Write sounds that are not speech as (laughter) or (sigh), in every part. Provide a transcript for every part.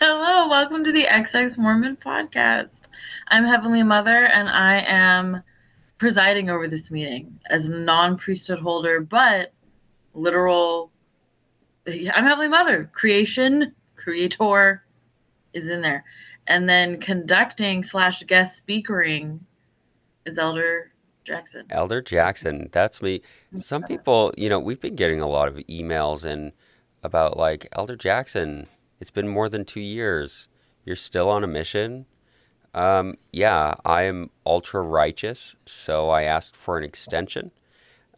Hello, welcome to the XX Mormon podcast. I'm Heavenly Mother, and I am presiding over this meeting as a non priesthood holder, but literal. I'm Heavenly Mother. Creation, creator is in there. And then conducting slash guest speakering is Elder Jaxxxon. Elder Jaxxxon, that's me. Some uh-huh. people, you know, we've been getting a lot of emails and about like Elder Jaxxxon. It's been more than two years. You're still on a mission. Um, yeah, I am ultra righteous, so I asked for an extension,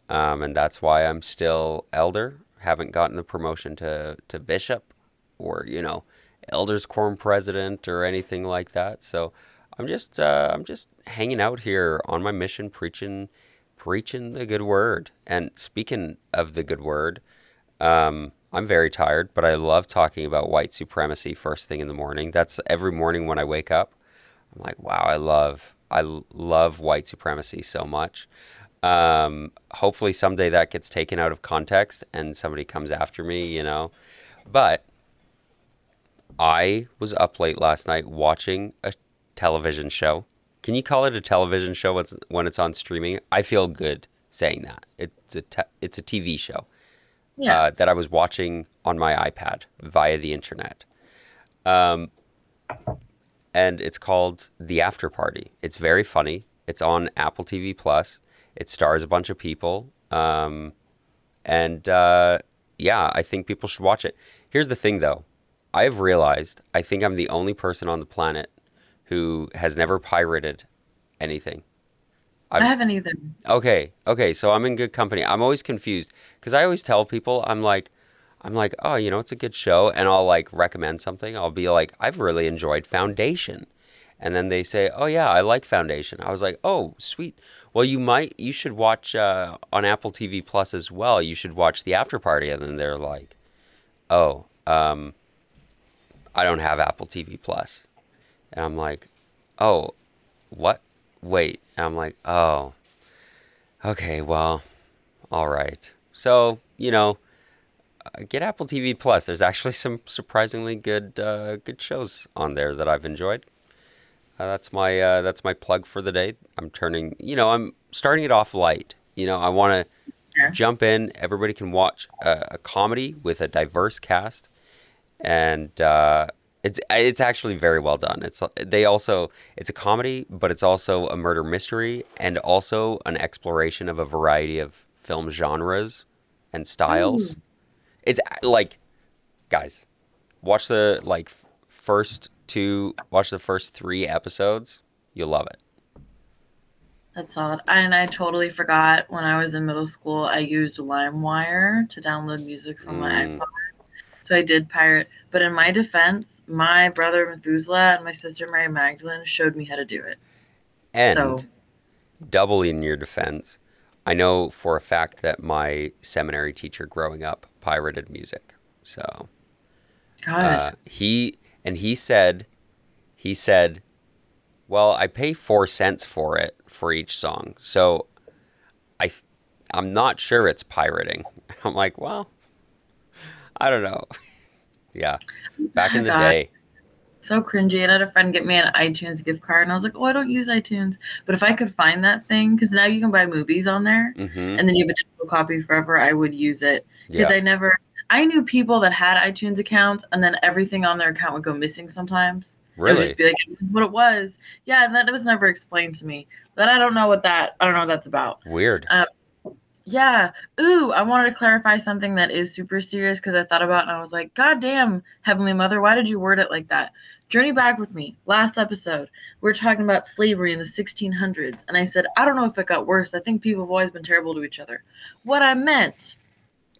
um, and that's why I'm still elder. Haven't gotten the promotion to to bishop, or you know, elders quorum president or anything like that. So I'm just uh, I'm just hanging out here on my mission, preaching preaching the good word. And speaking of the good word, um, I'm very tired, but I love talking about white supremacy first thing in the morning. That's every morning when I wake up. I'm like, wow, I love I love white supremacy so much. Um, hopefully someday that gets taken out of context and somebody comes after me, you know. But I was up late last night watching a television show. Can you call it a television show when it's on streaming? I feel good saying that. It's a te- it's a TV show yeah. uh, that I was watching on my iPad via the internet. Um, and it's called The After Party. It's very funny. It's on Apple TV Plus. It stars a bunch of people. Um, and uh, yeah, I think people should watch it. Here's the thing though I've realized I think I'm the only person on the planet who has never pirated anything. I've, I have not either. Okay, okay, so I'm in good company. I'm always confused because I always tell people I'm like, I'm like, oh, you know, it's a good show, and I'll like recommend something. I'll be like, I've really enjoyed Foundation, and then they say, oh yeah, I like Foundation. I was like, oh sweet. Well, you might, you should watch uh, on Apple TV Plus as well. You should watch the After Party, and then they're like, oh, um, I don't have Apple TV Plus, and I'm like, oh, what? Wait. And I'm like, oh, okay, well, all right. So, you know, uh, get Apple TV Plus. There's actually (laughs) some surprisingly good uh, good shows on there that I've enjoyed. Uh, that's my uh, that's my plug for the day. I'm turning, you know, I'm starting it off light. You know, I want to yeah. jump in. Everybody can watch a, a, comedy with a diverse cast, and uh, it's it's actually very well done. It's they also it's a comedy, but it's also a murder mystery and also an exploration of a variety of film genres and styles. Ooh. It's like guys, watch the like first two, watch the first 3 episodes. You'll love it. That's solid. And I totally forgot when I was in middle school, I used LimeWire to download music from mm. my iPod. So I did pirate but in my defense, my brother Methuselah and my sister Mary Magdalene showed me how to do it. And so, doubly in your defense, I know for a fact that my seminary teacher growing up pirated music. So uh, he and he said he said, "Well, I pay 4 cents for it for each song." So I I'm not sure it's pirating. (laughs) I'm like, "Well, I don't know." (laughs) Yeah. Back in the day. So cringy. And I had a friend get me an iTunes gift card, and I was like, "Oh, I don't use iTunes, but if I could find that thing, because now you can buy movies on there, mm-hmm. and then you have a digital copy forever, I would use it because yeah. I never. I knew people that had iTunes accounts, and then everything on their account would go missing sometimes. Really? It would just be like what it was. Yeah, and that was never explained to me. But I don't know what that. I don't know what that's about. Weird. Um, yeah. Ooh, I wanted to clarify something that is super serious because I thought about and I was like, God damn, Heavenly Mother, why did you word it like that? Journey back with me. Last episode, we are talking about slavery in the 1600s. And I said, I don't know if it got worse. I think people have always been terrible to each other. What I meant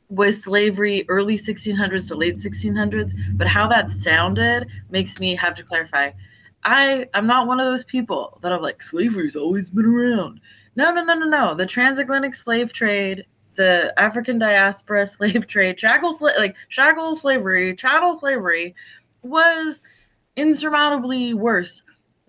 was slavery early 1600s to late 1600s, but how that sounded makes me have to clarify. I I'm not one of those people that I'm like slavery's always been around. No, no, no, no, no. The transatlantic slave trade, the African diaspora (laughs) slave trade, shackle sla- like shackle slavery, chattel slavery was insurmountably worse.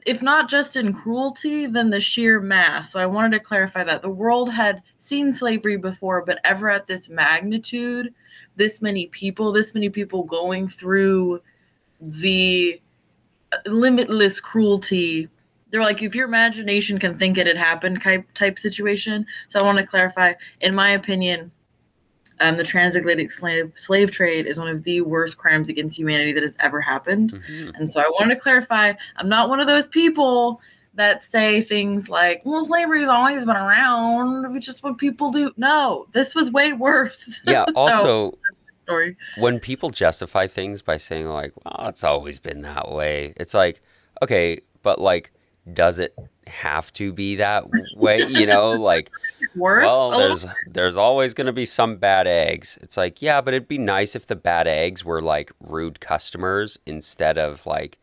If not just in cruelty, then the sheer mass. So I wanted to clarify that the world had seen slavery before, but ever at this magnitude, this many people, this many people going through the uh, limitless cruelty. They're like, if your imagination can think it had happened type type situation. So I want to clarify. In my opinion, um, the transatlantic slave slave trade is one of the worst crimes against humanity that has ever happened. Mm-hmm. And so I wanted to clarify. I'm not one of those people that say things like, "Well, slavery has always been around. It's just what people do." No, this was way worse. (laughs) Yeah. so, also, story. When people justify things by saying like, "Well, it's always been that way," it's like, okay, but like, does it have to be that way? You know, like, (laughs) Worse? well, oh. there's there's always going to be some bad eggs. It's like, yeah, but it'd be nice if the bad eggs were like rude customers instead of like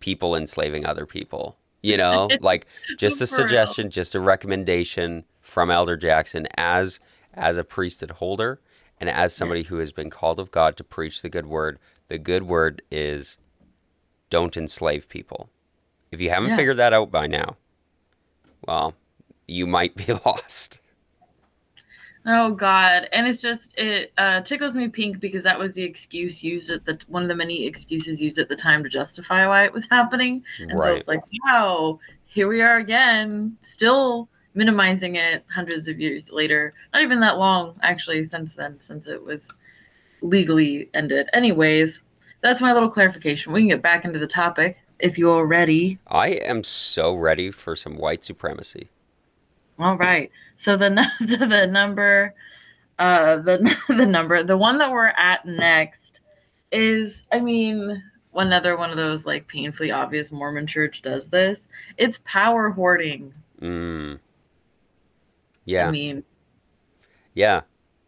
people enslaving other people. You know, (laughs) like just a suggestion, just a recommendation from Elder Jaxxxon as as a priesthood holder and as somebody who has been called of God to preach the good word, the good word is don't enslave people. If you haven't yeah. figured that out by now, well, you might be (laughs) lost. Oh God! And it's just it uh, tickles me pink because that was the excuse used at the one of the many excuses used at the time to justify why it was happening. And right. so it's like, wow, here we are again, still minimizing it hundreds of years later. Not even that long, actually, since then, since it was legally ended. Anyways, that's my little clarification. We can get back into the topic if you're ready. I am so ready for some white supremacy. All right. So the (laughs) the number, uh, the (laughs) the number, the one that we're at next is, I mean, another one of those like painfully obvious Mormon Church does this. It's power hoarding. Mm. Yeah. I mean, yeah.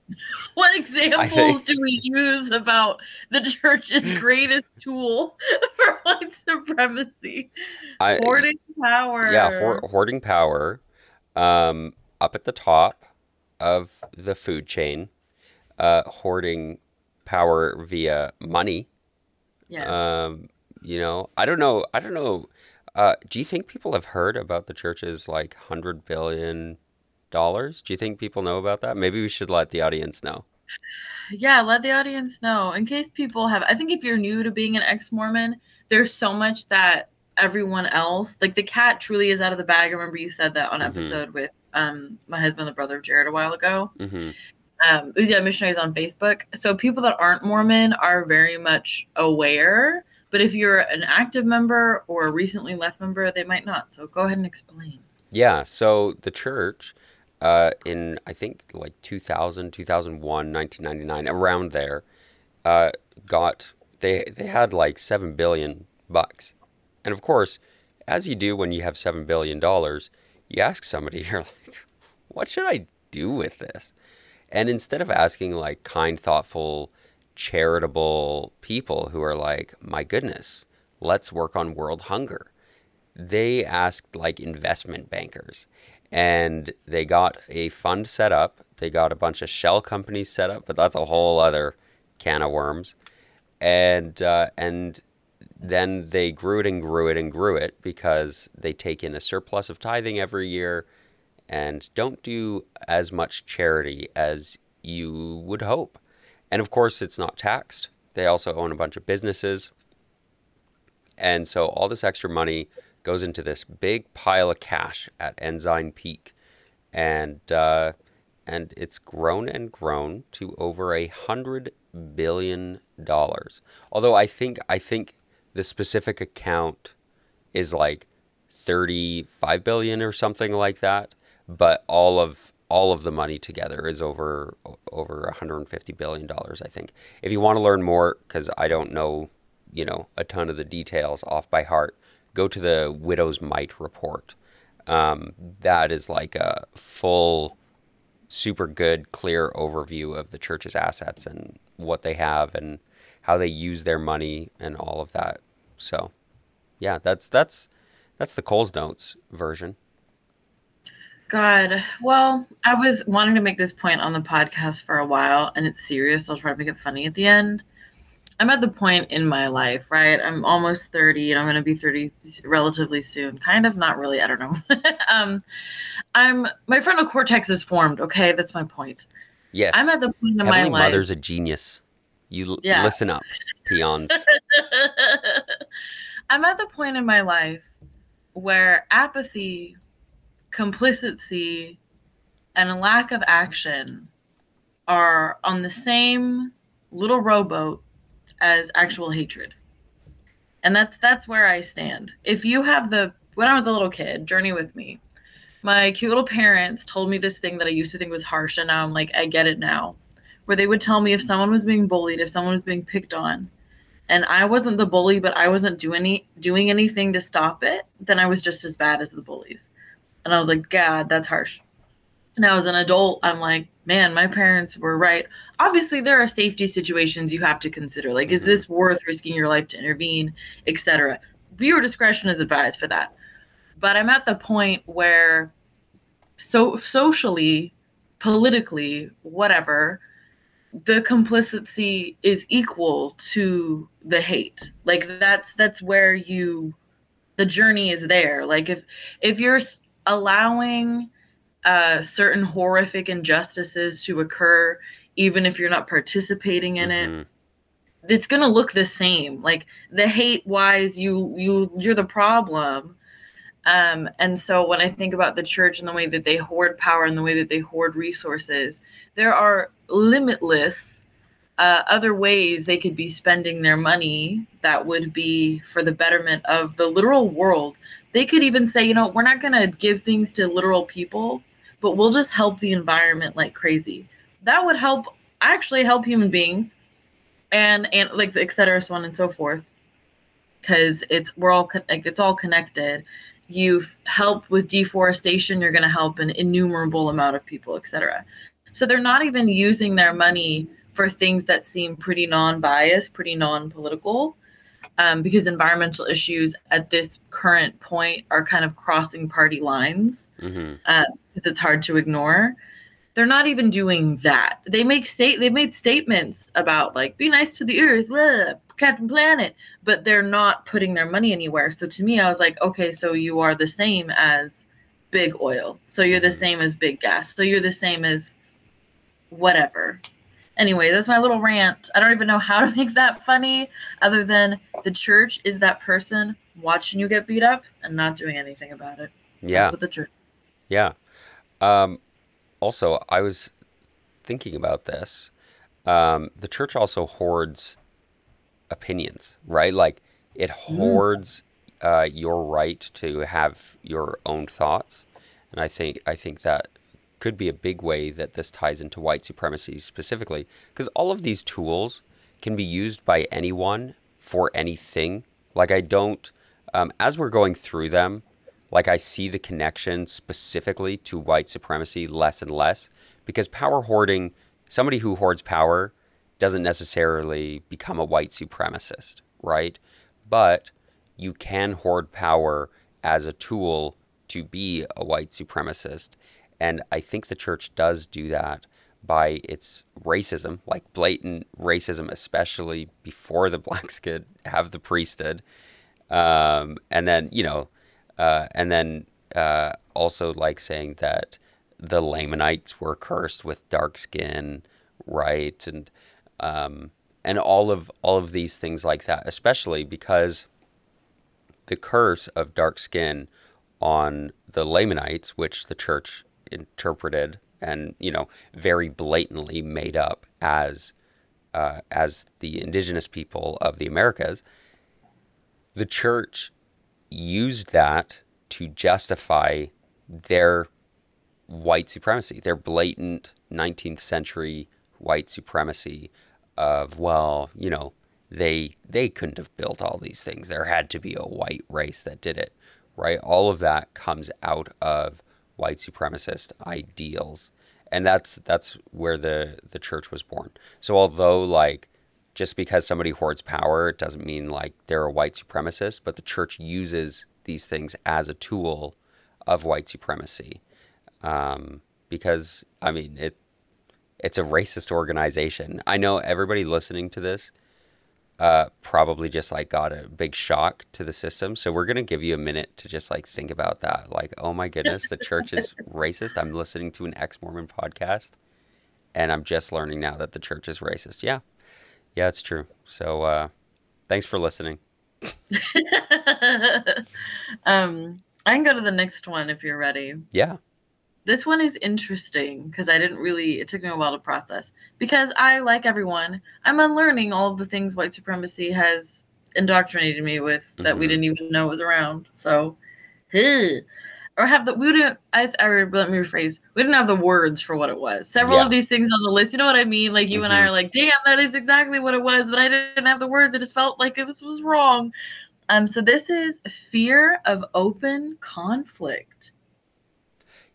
(laughs) What examples think... do we use about the church's (laughs) greatest tool (laughs) for white supremacy? I, hoarding power. Yeah, hoarding power. Um, up at the top of the food chain, uh, hoarding power via money. Yeah. Um, you know, I don't know. I don't know. Uh, do you think people have heard about the church's like hundred billion dollars. Do you think people know about that? Maybe we should let the audience know. Yeah, let the audience know in case people have. I think if you're new to being an ex Mormon, there's so much that everyone else, like the cat, truly is out of the bag. I remember you said that on mm-hmm. episode with um my husband, the brother of Jared, a while ago. Mm-hmm. Um, missionaries on Facebook. So people that aren't Mormon are very much aware. But if you're an active member or a recently left member, they might not. So go ahead and explain. Yeah. So the church uh, in I think like 2000, 2001, 1999, around there, uh, got they they had like seven billion bucks, and of course, as you do when you have seven billion dollars, you ask somebody, (laughs) you're like, what should I do with this? And instead of asking like kind, thoughtful, charitable people who are like, my goodness, let's work on world hunger, they asked like investment bankers and they got a fund set up. They got a bunch of shell companies set up, but that's a whole other can of worms. And uh, and then they grew it and grew it and grew it because they take in a surplus of tithing every year and don't do as much charity as you would hope. And of course, it's not taxed. They also own a bunch of businesses. And so all this extra money goes into this big pile of cash at Ensign Peak, and uh, and it's grown and grown to over a hundred billion dollars. Although I think I think the specific account is like thirty-five billion or something like that, but all of all of the money together is over over 150 billion dollars i think if you want to learn more because i don't know you know a ton of the details off by heart go to the Widow's Mite report. Um, that is like a full, super good, clear overview of the church's assets and what they have and how they use their money and all of that. So, yeah, that's that's that's the Coles Notes version. God, well, I was wanting to make this point on the podcast for a while, and it's serious. I'll try to make it funny at the end. I'm at the point in my life, right? I'm almost 30 and I'm going to be 30 relatively soon. Kind of, not really. I don't know. (laughs) um, I'm my frontal cortex is formed. Okay, that's my point. Yes. I'm at the point in Heavenly my life. Mother's a genius. You yeah. listen up, peons. (laughs) I'm at the point in my life where apathy, complicity, and a lack of action are on the same little rowboat as actual hatred. And that's that's where I stand. If you have the when I was a little kid, journey with me. My cute little parents told me this thing that I used to think was harsh and now I'm like I get it now. Where they would tell me if someone was being bullied, if someone was being picked on, and I wasn't the bully, but I wasn't doing any doing anything to stop it, then I was just as bad as the bullies. And I was like, God, that's harsh. Now as an adult, I'm like, man, my parents were right. Obviously, there are safety situations you have to consider. Like, is mm-hmm. this worth risking your life to intervene, etc. Viewer discretion is advised for that. But I'm at the point where, so socially, politically, whatever, the complicity is equal to the hate. Like that's that's where you, the journey is there. Like if if you're allowing uh, certain horrific injustices to occur, even if you're not participating in mm-hmm. it. It's gonna look the same. Like the hate wise, you you you're the problem. Um, and so when I think about the church and the way that they hoard power and the way that they hoard resources, there are limitless uh, other ways they could be spending their money that would be for the betterment of the literal world. They could even say, you know, we're not going to give things to literal people but we'll just help the environment like crazy. That would help actually help human beings and and like the et cetera, so on and so forth. Because it's we're all like it's all connected. You've helped with deforestation, you're going to help an innumerable amount of people, etc. So they're not even using their money for things that seem pretty non-biased, pretty non-political um, because environmental issues at this current point are kind of crossing party lines. Mm-hmm. Uh, it's hard to ignore. They're not even doing that. They make state they made statements about like be nice to the earth, blah, Captain Planet, but they're not putting their money anywhere. So to me, I was like, okay, so you are the same as big oil. So you're the mm-hmm. same as big gas. So you're the same as whatever. Anyway, that's my little rant. I don't even know how to (laughs) make that funny other than the church is that person watching you get beat up and not doing anything about it. Yeah. That's what the church. Yeah. Um, also, I was thinking about this. Um, the church also hoards opinions, right? Like it mm. hoards uh, your right to have your own thoughts, and I think I think that could be a big way that this ties into white supremacy specifically, because all of these tools can be used by anyone for anything. Like, I don't, um, as we're going through them, like, I see the connection specifically to white supremacy less and less, because power hoarding, somebody who hoards power doesn't necessarily become a white supremacist, right? But you can hoard power as a tool to be a white supremacist. And I think the church does do that by its racism, like blatant racism, especially before the (laughs) blacks could have the priesthood. Um, and then, you know, uh, and then uh, also like saying that the Lamanites were cursed with dark skin, right? And um, and all of all of these things like that, especially because the curse of dark skin on the Lamanites, which the church interpreted and you know very blatantly made up as uh, as the indigenous people of the Americas, the church used that to justify their white supremacy, their blatant 19th century white supremacy of well, you know, they they couldn't have built all these things. There had to be a white race that did it, right? All of that comes out of white supremacist ideals. And that's that's where the the church was born. So although like just because somebody hoards power it doesn't mean like they're a white supremacist but the church uses these things as a tool of white supremacy. Um, because i mean it it's a racist organization. I know everybody listening to this uh, probably just like got a big shock to the system. So we're gonna give you a minute to just like think about that. Like, oh my goodness, the church is (laughs) racist. I'm listening to an ex-Mormon podcast, and I'm just learning now that the church is racist. Yeah, yeah, it's true. So uh, Thanks for listening. (laughs) um, I can go to the next one if you're ready. Yeah. This one is interesting because I didn't really, it took me a while to process. Because I, like everyone, I'm unlearning all of the things white supremacy has indoctrinated me with that Mhm. we didn't even know was around. So, ugh. or have the, we didn't, I, I, let me rephrase, we didn't have the words for what it was. Several Yeah. of these things on the list, you know what I mean? Like you and I Mhm. are like, damn, that is exactly what it was, but I didn't have the words. It just felt like it was, was wrong. Um, so this is fear of open conflict.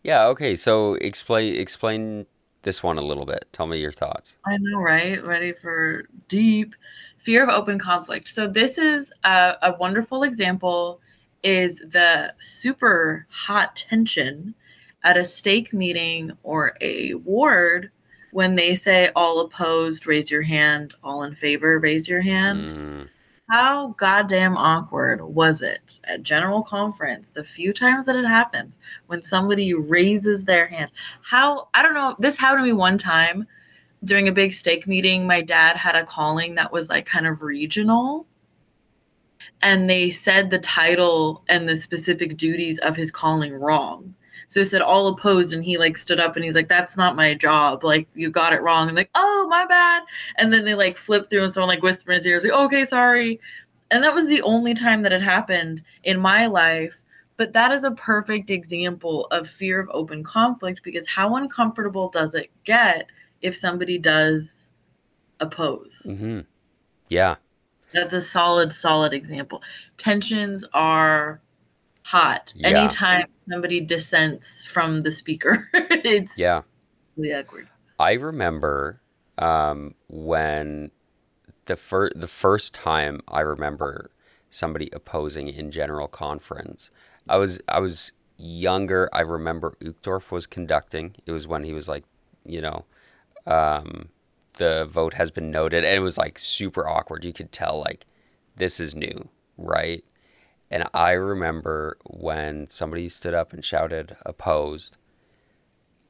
Yeah. Okay. So explain explain this one a little bit. Tell me your thoughts. I know, right? Ready for deep fear of open conflict. So this is a, a wonderful example. Is the super hot tension at a stake meeting or a ward when they say all opposed, raise your hand, all in favor, raise your hand. Mm, How goddamn awkward was it at general conference the few times that it happens when somebody raises their hand? How I don't know. This happened to me one time during a big stake meeting. My dad had a calling that was like kind of regional, and they said the title and the specific duties of his calling wrong. So it said all opposed, and he like stood up and he's like, "That's not my job. Like you got it wrong." And like, "Oh, my bad." And then they like flipped through, and someone like whispered in his ear, was like, "Okay, sorry." And that was the only time that it happened in my life. But that is a perfect example of fear of open conflict because how uncomfortable does it get if somebody does oppose? hmm Yeah. That's a solid, solid example. Tensions are hot. Yeah. Anytime somebody dissents from the speaker, (laughs) it's Yeah. really awkward. I remember um, when the first the first time I remember somebody opposing in general conference. I was I was younger. I remember Uchtdorf was conducting. It was when he was like, you know, um, the vote has been noted, and it was like super awkward. You could tell like this is new, right? And I remember when somebody stood up and shouted opposed.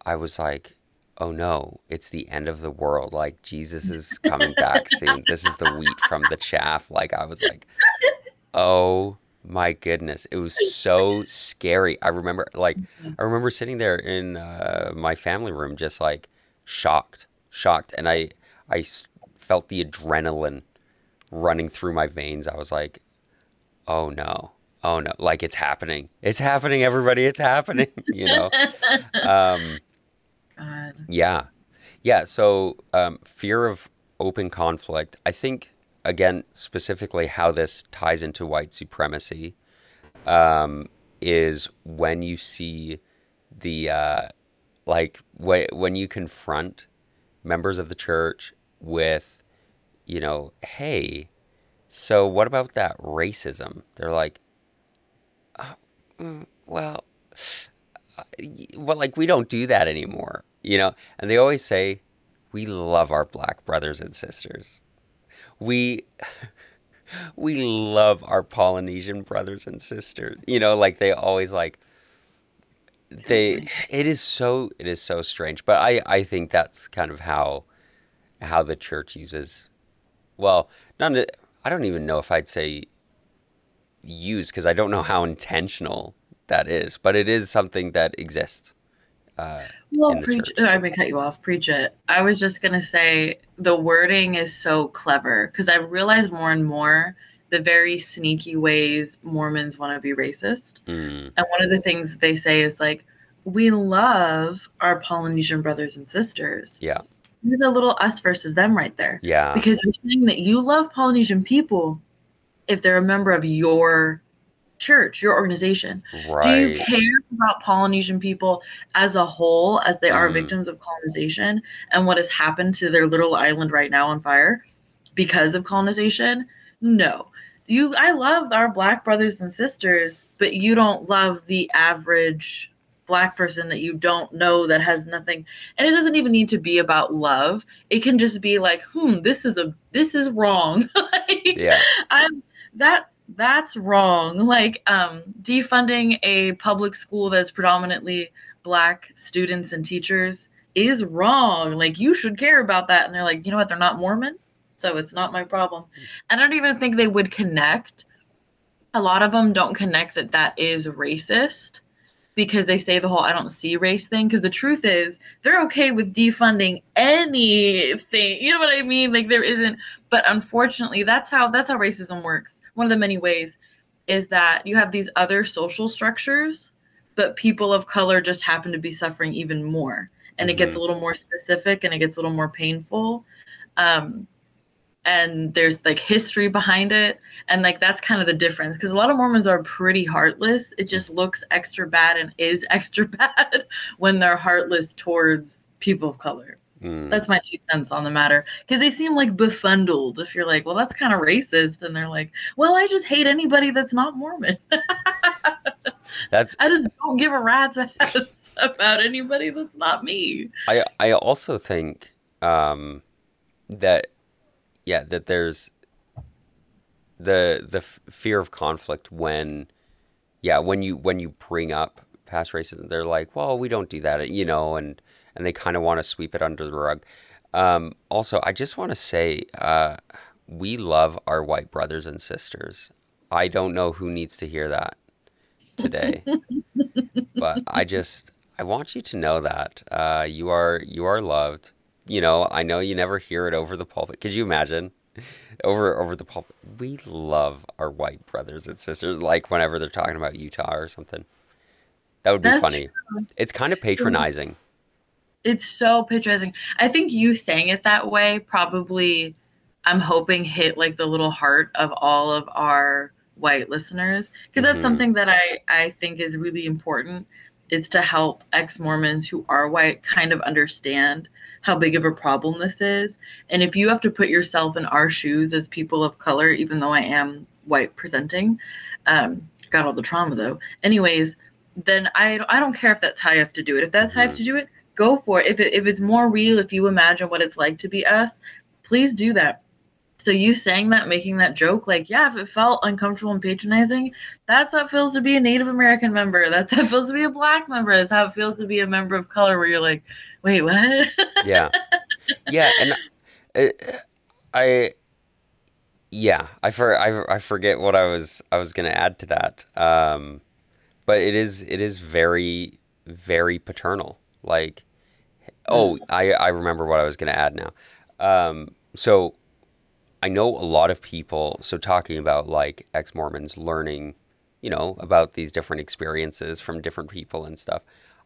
I was like, oh no, it's the end of the world. Like Jesus is coming back soon. (laughs) This is the wheat from the chaff. Like I was like, oh my goodness. It was so scary. I remember like I remember sitting there in uh, my family room just like shocked, shocked and I, I felt the adrenaline running through my veins. I was like, "Oh no. Oh no. Like it's happening. It's happening everybody. It's happening." (laughs) you know. Um (laughs) God. yeah. Yeah. So, um, fear of open conflict. I think, again, specifically how this ties into white supremacy um, is when you see the, uh, like, wh- when you confront members of the church with, you know, hey, so what about that racism? They're like, "Uh, mm, well, well, like we don't do that anymore, you know. And they always say, we love our black brothers and sisters. We (laughs) we love our Polynesian brothers and sisters. You know, like they always like they. It is so it is so strange, but I I think that's kind of how how the church uses. Well, not. I don't even know if I'd say use because I don't know how intentional that is, but it is something that exists. Uh, Well, preach. I'm gonna cut you off. Preach it. I was just gonna say the wording is so clever because I've realized more and more the very sneaky ways Mormons want to be racist. mm, And one of the things they say is like, "We love our Polynesian brothers and sisters." yeah, There's a little us versus them right there yeah, because you're saying that you love Polynesian people if they're a member of your church, your organization. right. Do you care about Polynesian people as a whole, as they are Mm. victims of colonization and what has happened to their little island right now on fire because of colonization? No. You I love our black brothers and sisters, but you don't love the average black person that you don't know that has nothing and it doesn't even need to be about love. It can just be like, hmm, this is a this is wrong. (laughs) like, Yeah, I'm that that's wrong. Like um defunding a public school that's predominantly black students and teachers is wrong. Like you should care about that. And they're like, you know what? They're not Mormon. so it's not my problem. I don't even think they would connect. A lot of them don't connect that that is racist because they say the whole I don't see race thing. Because the truth is, they're okay with defunding anything. You know what I mean? Like there isn't, but unfortunately, that's how that's how racism works. One of the many ways is that you have these other social structures, but people of color just happen to be suffering even more, and mm-hmm. it gets a little more specific and it gets a little more painful. Um, and there's like history behind it and like that's kind of the difference because a lot of mormons are pretty heartless. It just looks extra bad and is (laughs) extra bad when they're heartless towards people of color. Mm. that's my two cents on the matter because they seem like befuddled if you're like well that's kind of racist and they're like well i just hate anybody that's not mormon. (laughs) That's i just don't give a rat's ass (laughs) about anybody that's not me. I i also think um that yeah, that there's the the f- fear of conflict when yeah when you when you bring up past racism they're like well we don't do that you know and and they kind of want to sweep it under the rug. Um, also i just want to say uh, we love our white brothers and sisters. I don't know who needs to hear that today (laughs) but i just i want you to know that uh, you are you are loved you know, I know you never hear it over the pulpit. Could you imagine? Over over the pulpit. We love our white brothers and sisters, like whenever they're talking about Utah or something. That would be That's funny. True. It's kind of patronizing. It's so patronizing. I think you saying it that way probably I'm hoping hit like the little heart of all of our white listeners because that's mm-hmm. something that I I think is really important is to help ex-Mormons who are white kind of understand how big of a problem this is. And if you have to put yourself in our shoes as people of color, even though I am white presenting, um, got all the trauma though. Anyways, then I I don't care if that's how you have to do it. If that's mm-hmm. how you have to do it, go for it. If it, if it's more real, if you imagine what it's like to be us, please do that. So you saying that, making that joke, like, yeah, if it felt uncomfortable and patronizing, that's how it feels to be a Native American member. That's how it feels to be a black member. That's how it feels to be a member of color where you're like, wait, what? (laughs) yeah. Yeah. And uh, I, yeah, I, for, I, I forget what I was, I was going to add to that. Um, but it is, it is very, very paternal. Like, oh, I, I remember what I was going to add now. Um, so I know a lot of people, so talking about like ex Mormons learning, you know, about these different experiences from different people and stuff.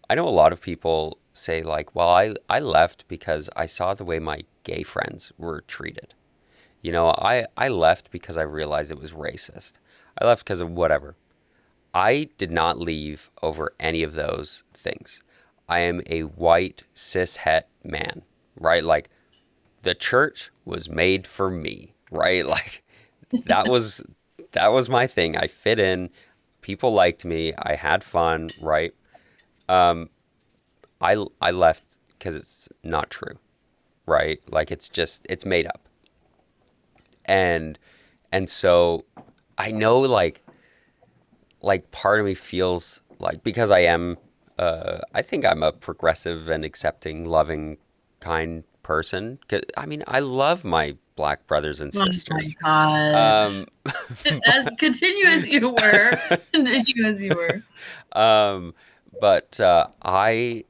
I know a lot of people say, like, well, I, I left because I saw the way my gay friends were treated. You know, I, I left because I realized it was racist. I left because of whatever. I did not leave over any of those things. I am a white cis het man, right? Like the church was made for me, right? (laughs) Like that was that was my thing. I fit in. People liked me. I had fun, right? Um, I I left because it's not true, right? Like it's just it's made up. And and so I know like like part of me feels like because I am uh, I think I'm a progressive and accepting, loving, kind person. I mean, I love my black brothers and sisters. Oh my god! Um, (laughs) as (laughs) continue as you were, (laughs) continue as you were. Um, but uh, I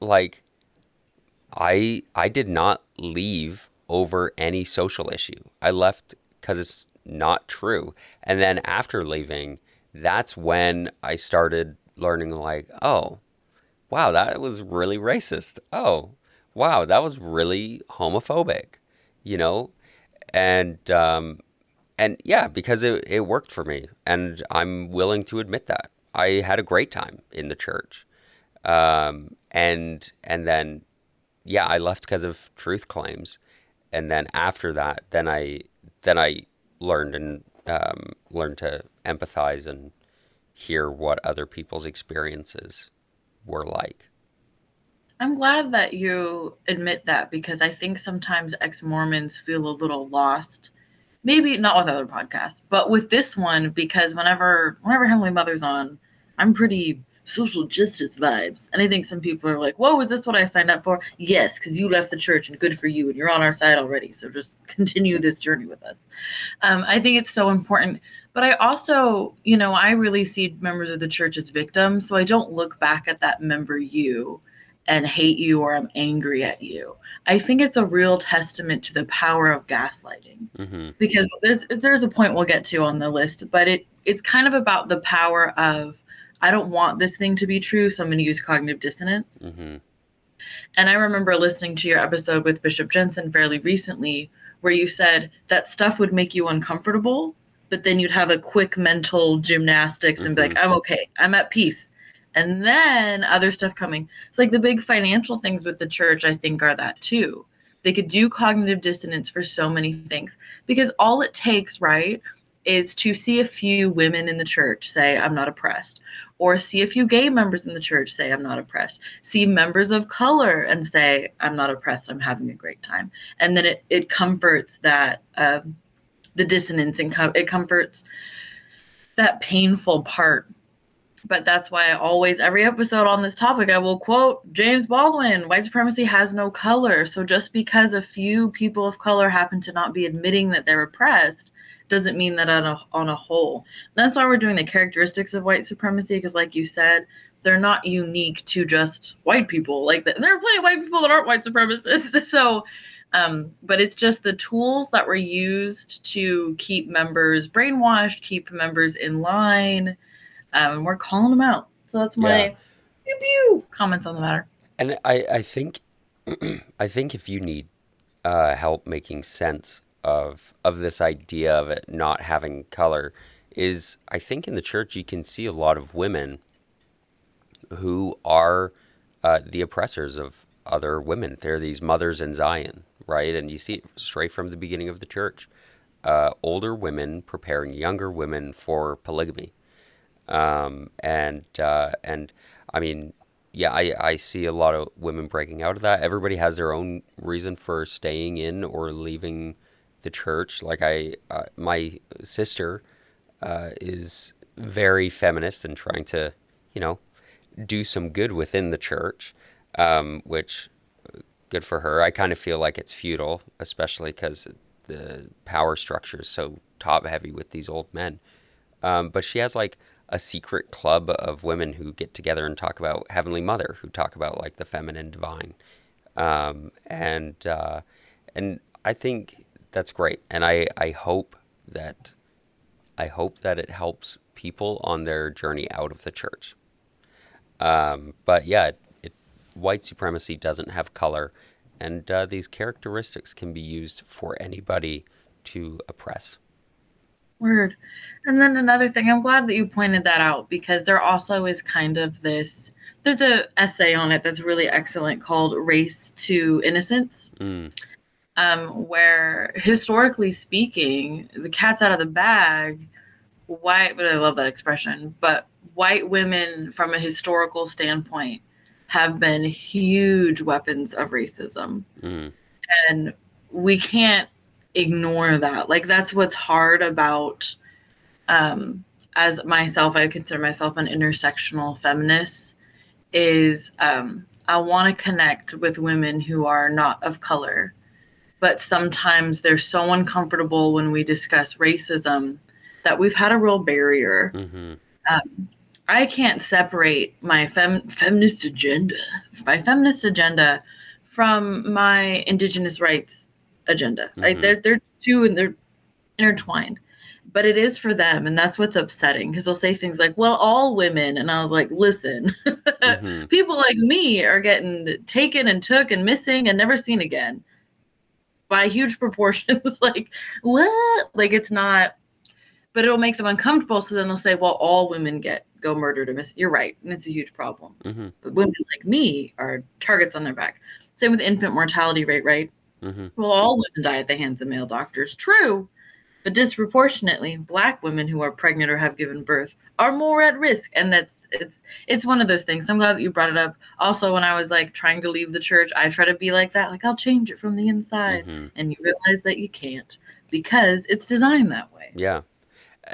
like I I did not leave over any social issue. I left because it's not true. And then after leaving, that's when I started learning like, oh, wow, that was really racist. Oh, wow, that was really homophobic, you know? And, um, and yeah, because it, it worked for me. And I'm willing to admit that. I had a great time in the church. Um, and, and then, yeah, I left because of truth claims. And then after that, then I, then I learned and, um, learned to empathize and hear what other people's experiences were like. I'm glad that you admit that because I think sometimes ex Mormons feel a little lost. Maybe not with other podcasts, but with this one because whenever whenever Heavenly Mother's on, I'm pretty social justice vibes. And I think some people are like, whoa, is this what I signed up for? Yes, because you left the church and good for you and you're on our side already. So just (laughs) continue this journey with us. Um, I think it's so important. But I also, you know, I really see members of the church as victims. So I don't look back at that member you and hate you or I'm angry at you. I think it's a real testament to the power of gaslighting Mm-hmm. because there's there's a point we'll get to on the list, but it it's kind of about the power of I don't want this thing to be true, so I'm going to use cognitive dissonance. Mm-hmm. And I remember listening to your episode with Bishop Jensen fairly recently, where you said that stuff would make you uncomfortable, but then you'd have a quick mental gymnastics and be like, I'm okay, I'm at peace. And then other stuff coming. It's like the big financial things with the church, I think, are that too. They could do cognitive dissonance for so many things because all it takes, right, is to see a few women in the church say, I'm not oppressed, or see a few gay members in the church say, I'm not oppressed, see members of color and say, I'm not oppressed, I'm having a great time. And then it, it comforts that, um, the dissonance and com- it comforts that painful part. But that's why I always, every episode on this topic, I will quote James Baldwin white supremacy has no color. So just because a few people of color happen to not be admitting that they're oppressed, doesn't mean that on a, on a whole. That's why we're doing the characteristics of white supremacy, because, like you said, they're not unique to just white people. Like there are plenty of white people that aren't white supremacists. (laughs) So, um, but it's just the tools that were used to keep members brainwashed, keep members in line, um, and we're calling them out. So that's my Yeah. pew pew comments on the matter. And I, I think, (clears throat) I think if you need uh, help making sense of of this idea of it not having color, is I think in the church you can see a lot of women who are uh, the oppressors of other women. They're these mothers in Zion, right? And you see it straight from the beginning of the church. Uh, older women preparing younger women for polygamy um, and uh, and I mean, yeah, I, I see a lot of women breaking out of that. Everybody has their own reason for staying in or leaving the church. Like I, uh, my sister uh, is very feminist and trying to, you know, do some good within the church, um, which uh, good for her. I kind of feel like it's futile, especially because the power structure is so top heavy with these old men. Um, but she has like a secret club of women who get together and talk about Heavenly Mother, who talk about like the feminine divine, um, and uh, and I think that's great, and I I hope that I hope that it helps people on their journey out of the church. Um, but yeah, it, it, white supremacy doesn't have color, and uh, these characteristics can be used for anybody to oppress. Word. And then another thing, I'm glad that you pointed that out because there also is kind of this there's a essay on it that's really excellent called Race to Innocence. Mm, Um, where historically speaking, the cat's out of the bag, white but I love that expression, but white women from a historical standpoint have been huge weapons of racism mm, and we can't ignore that. Like that's what's hard about um as myself i consider myself an intersectional feminist is um i want to connect with women who are not of color. But sometimes they're so uncomfortable when we discuss racism that we've had a real barrier. Hmm um, I can't separate my fem- feminist agenda, my feminist agenda, from my indigenous rights agenda. Like Mhm. they're they're two and they're intertwined. But it is for them, and that's what's upsetting because they'll say things like, "Well, all women," and I was like, "Listen, (laughs) hmm people like me are getting taken and took and missing and never seen again by huge (laughs) proportions." (laughs) like, what? Like it's not but it'll make them uncomfortable. So then they'll say, well, all women get go murdered or miss. You're right. And it's a huge problem. hmm But women like me are targets on their back. Same with infant mortality rate, right? Hmm Well, all women die at the hands of male doctors. True. But disproportionately, black women who are pregnant or have given birth are more at risk. And that's it's it's one of those things. I'm glad that you brought it up. Also, when I was like trying to leave the church, I try to be like that. Like I'll change it from the inside. hmm And you realize that you can't because it's designed that way. Yeah.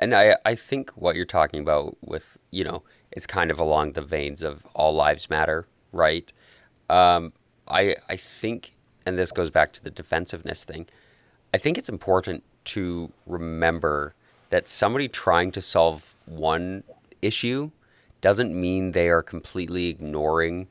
And I, I think what you're talking about with, you know, it's kind of along the veins of all lives matter, right? Um, I I think, and this goes back to the defensiveness thing. I think it's important to remember that somebody trying to solve one issue doesn't mean they are completely ignoring,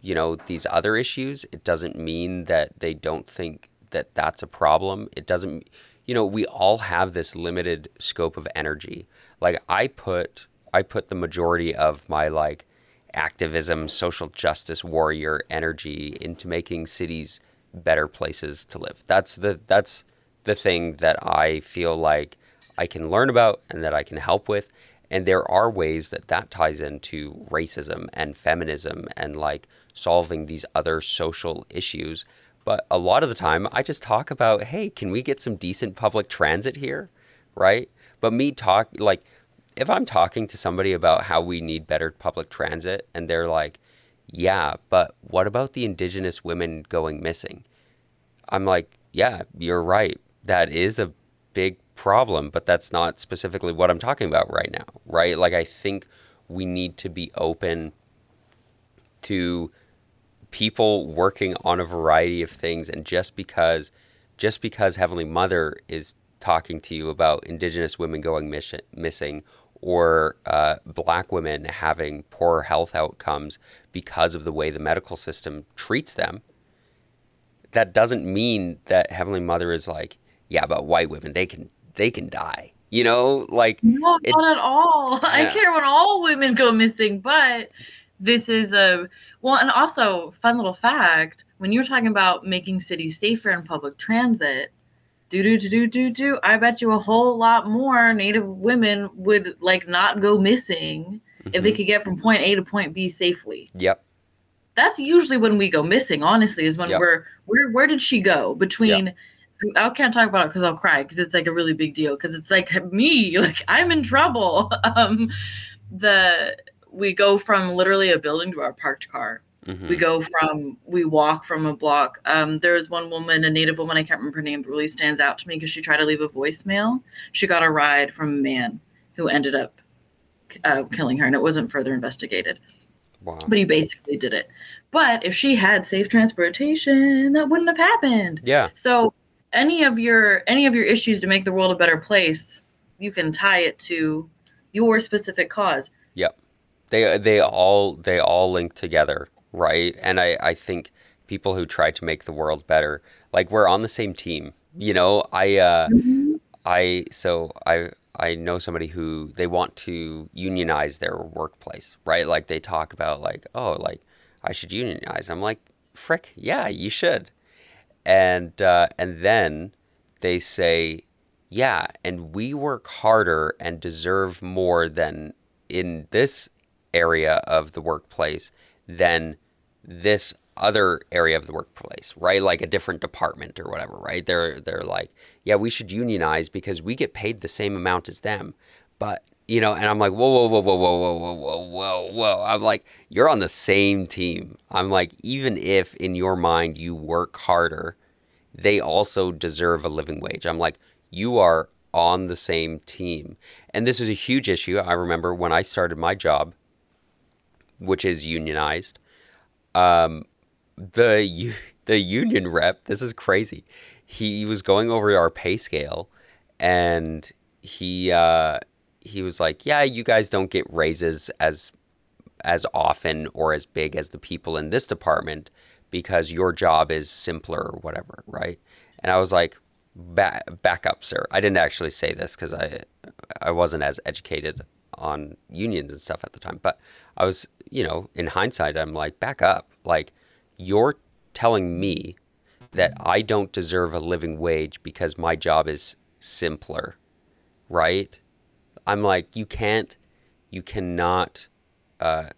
you know, these other issues. It doesn't mean that they don't think that that's a problem. It doesn't, you know, we all have this limited scope of energy. Like I put, I put the majority of my like activism, social justice warrior energy into making cities better places to live. That's the that's the thing that I feel like I can learn about and that I can help with. And there are ways that that ties into racism and feminism and like solving these other social issues. But a lot of the time, I just talk about, hey, can we get some decent public transit here? Right? But me talk, like, if I'm talking to somebody about how we need better public transit and they're like, yeah, but what about the indigenous women going missing? I'm like, yeah, you're right. That is a big problem, but that's not specifically what I'm talking about right now, right? Like, I think we need to be open to people working on a variety of things, and just because, just because Heavenly Mother is talking to you about Indigenous women going mission, missing or uh, black women having poor health outcomes because of the way the medical system treats them, that doesn't mean that Heavenly Mother is like, yeah, but white women, they can they can die. You know, like no, it, not at all. (laughs) Yeah. I care when all women go missing, but this is a well, and also fun little fact: when you're talking about making cities safer in public transit, do do do do do do, I bet you a whole lot more Native women would like not go missing mm-hmm. if they mm-hmm. could get from point A to point B safely. Yep. That's usually when we go missing. Honestly, is when yep. we're where where did she go between. Yep I can't talk about it because I'll cry because it's like a really big deal because it's like me (laughs) like I'm in trouble. (laughs) Um, the we go from literally a building to our parked car. Mm-hmm. We go from we walk from a block. Um, there was one woman, a native woman, I can't remember her name, but really stands out to me because she tried to leave a voicemail. She got a ride from a man who ended up uh, killing her, and it wasn't further investigated. Wow. But he basically did it. But if she had safe transportation, that wouldn't have happened. Yeah. So any of your any of your issues to make the world a better place, you can tie it to your specific cause. Yep. They they all they all link together, right? And I I think people who try to make the world better, like we're on the same team. You know, I uh mm-hmm. I so I I know somebody who they want to unionize their workplace, right? Like they talk about like, oh, like I should unionize. I'm like, frick, yeah, you should and uh, and then they say, yeah, and we work harder and deserve more than in this area of the workplace than this other area of the workplace, right? Like a different department or whatever, right? They're they're like, yeah, we should unionize because we get paid the same amount as them, but you know, and I'm like, whoa, whoa, whoa, whoa, whoa, whoa, whoa, whoa, whoa, whoa. I'm like, you're on the same team. I'm like, even if in your mind you work harder, they also deserve a living wage. I'm like, you are on the same team. And this is a huge issue. I remember when I started my job, which is unionized, um, the (laughs) the union rep, this is crazy. He was going over our pay scale and he uh, he was like, "Yeah, you guys don't get raises as as often or as big as the people in this department because your job is simpler or whatever, right?" And I was like, back, back up, sir. I didn't actually say this because I I wasn't as educated on unions and stuff at the time, but I was, you know, in hindsight, I'm like, back up. Like, you're telling me that I don't deserve a living wage because my job is simpler, right? I'm like, you can't, you cannot uh,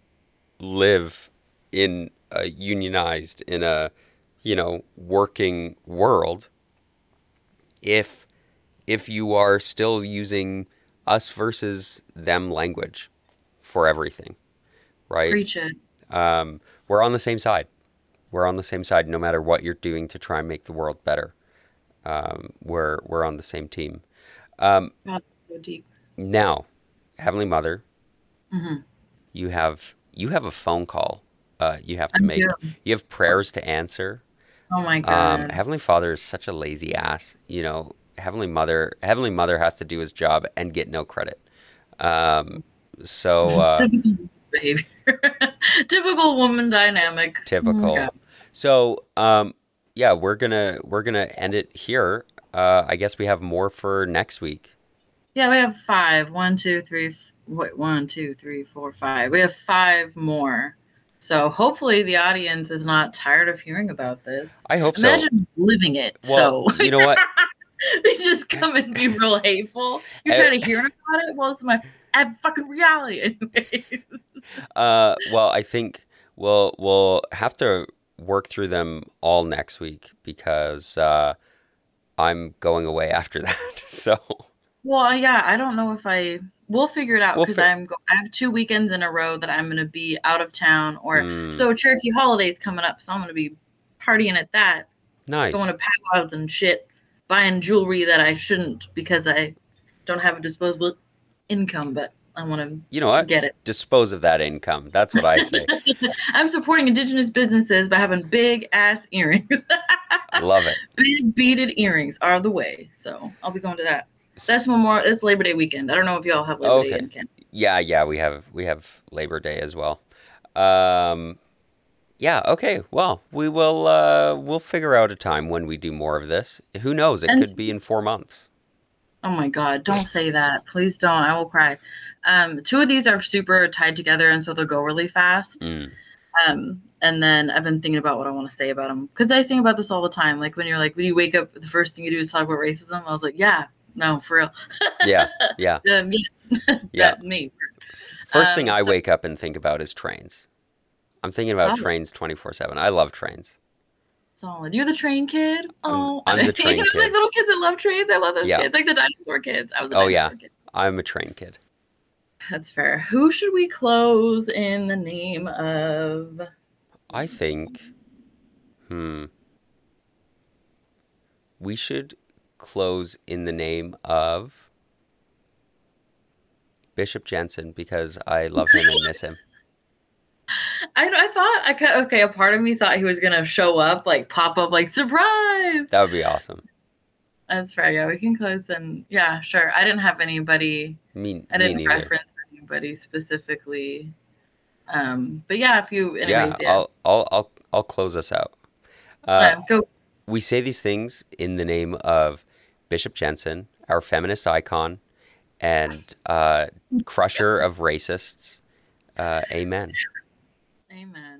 live in a unionized, in a, you know, working world if if you are still using us versus them language for everything, right? Preach it. Um, we're on the same side. We're on the same side, no matter what you're doing to try and make the world better. Um, we're we're on the same team. Um, so deep. Now, Heavenly Mother, mm-hmm. You have you have a phone call. Uh, you have to I make. do. You have prayers to answer. Oh my Um, god. Heavenly Father is such a lazy ass. You know, Heavenly Mother. Heavenly Mother has to do his job and get no credit. Um, so uh, (laughs) (laughs) Typical woman dynamic. Oh typical. God. So um, yeah, we're gonna we're gonna end it here. Uh, I guess we have more for next week. Yeah, we have five. One, two, three. f- Wait, one, two, three, four, five. We have five more. So hopefully the audience is not tired of hearing about this. I hope so. Imagine living it. Well, so you know what? (laughs) they just come and be real hateful. You're trying to hear about it. Well, it's my fucking reality anyway. (laughs) Uh, well, I think we'll we'll have to work through them all next week because uh, I'm going away after (laughs) that. So well, yeah, I don't know if I. We'll figure it out We'll because fi- I'm. Go- I have two weekends in a row that I'm going to be out of town, or Mm, so Cherokee holidays coming up, so I'm going to be partying at that. nice. going to powwows and shit, buying jewelry that I shouldn't because I don't have a disposable income, but I want You know to what? get it. Dispose of that income. That's what I say. (laughs) I'm supporting indigenous businesses by having big ass earrings. (laughs) Love it. big beaded earrings are the way. So I'll be going to that. That's Memorial. It's Labor Day weekend. I don't know if y'all have Labor Day Okay. in Canada. Yeah, yeah, we have we have Labor Day as well. Um, yeah, okay. Well, we will uh, we'll figure out a time when we do more of this. Who knows? It And- could be in four months. Oh my God! Don't say that. Please don't. I will cry. Um, two of these are super tied together, and so they'll go really fast. Mm. Um, and then I've been thinking about what I want to say about them because I think about this all the time. Like when you're like, when you wake up, the first thing you do is talk about racism. I was like, yeah, no, for real. (laughs) Yeah, yeah. Um, yeah, (laughs) Yeah. me. First thing Um, I so- wake up and think about is trains. I'm thinking about trains 24 7. I love trains. Solid. You're the train kid. Oh, I'm (laughs) the train know, Like kid. little kids that love trains. I love those Yeah. kids. Like the dinosaur kids. I was a Oh, yeah. kid. I'm a train kid. That's fair. Who should we close in the name of? I think, hmm, we should close in the name of Bishop Jensen because I love him and miss him. (laughs) I, I thought I could, okay. A part of me thought he was gonna show up, like pop up, like surprise. That would be awesome. That's fair. Yeah, we can close and yeah, sure. I didn't have anybody. Me, I didn't neither. reference anybody specifically. Um, but yeah, if you, yeah, anyways, yeah, I'll, I'll, I'll, I'll close us out. Uh, Yeah, go. we say these things in the name of Bishop Jensen, our feminist icon and uh, crusher of racists. Uh, amen. (laughs) Amen.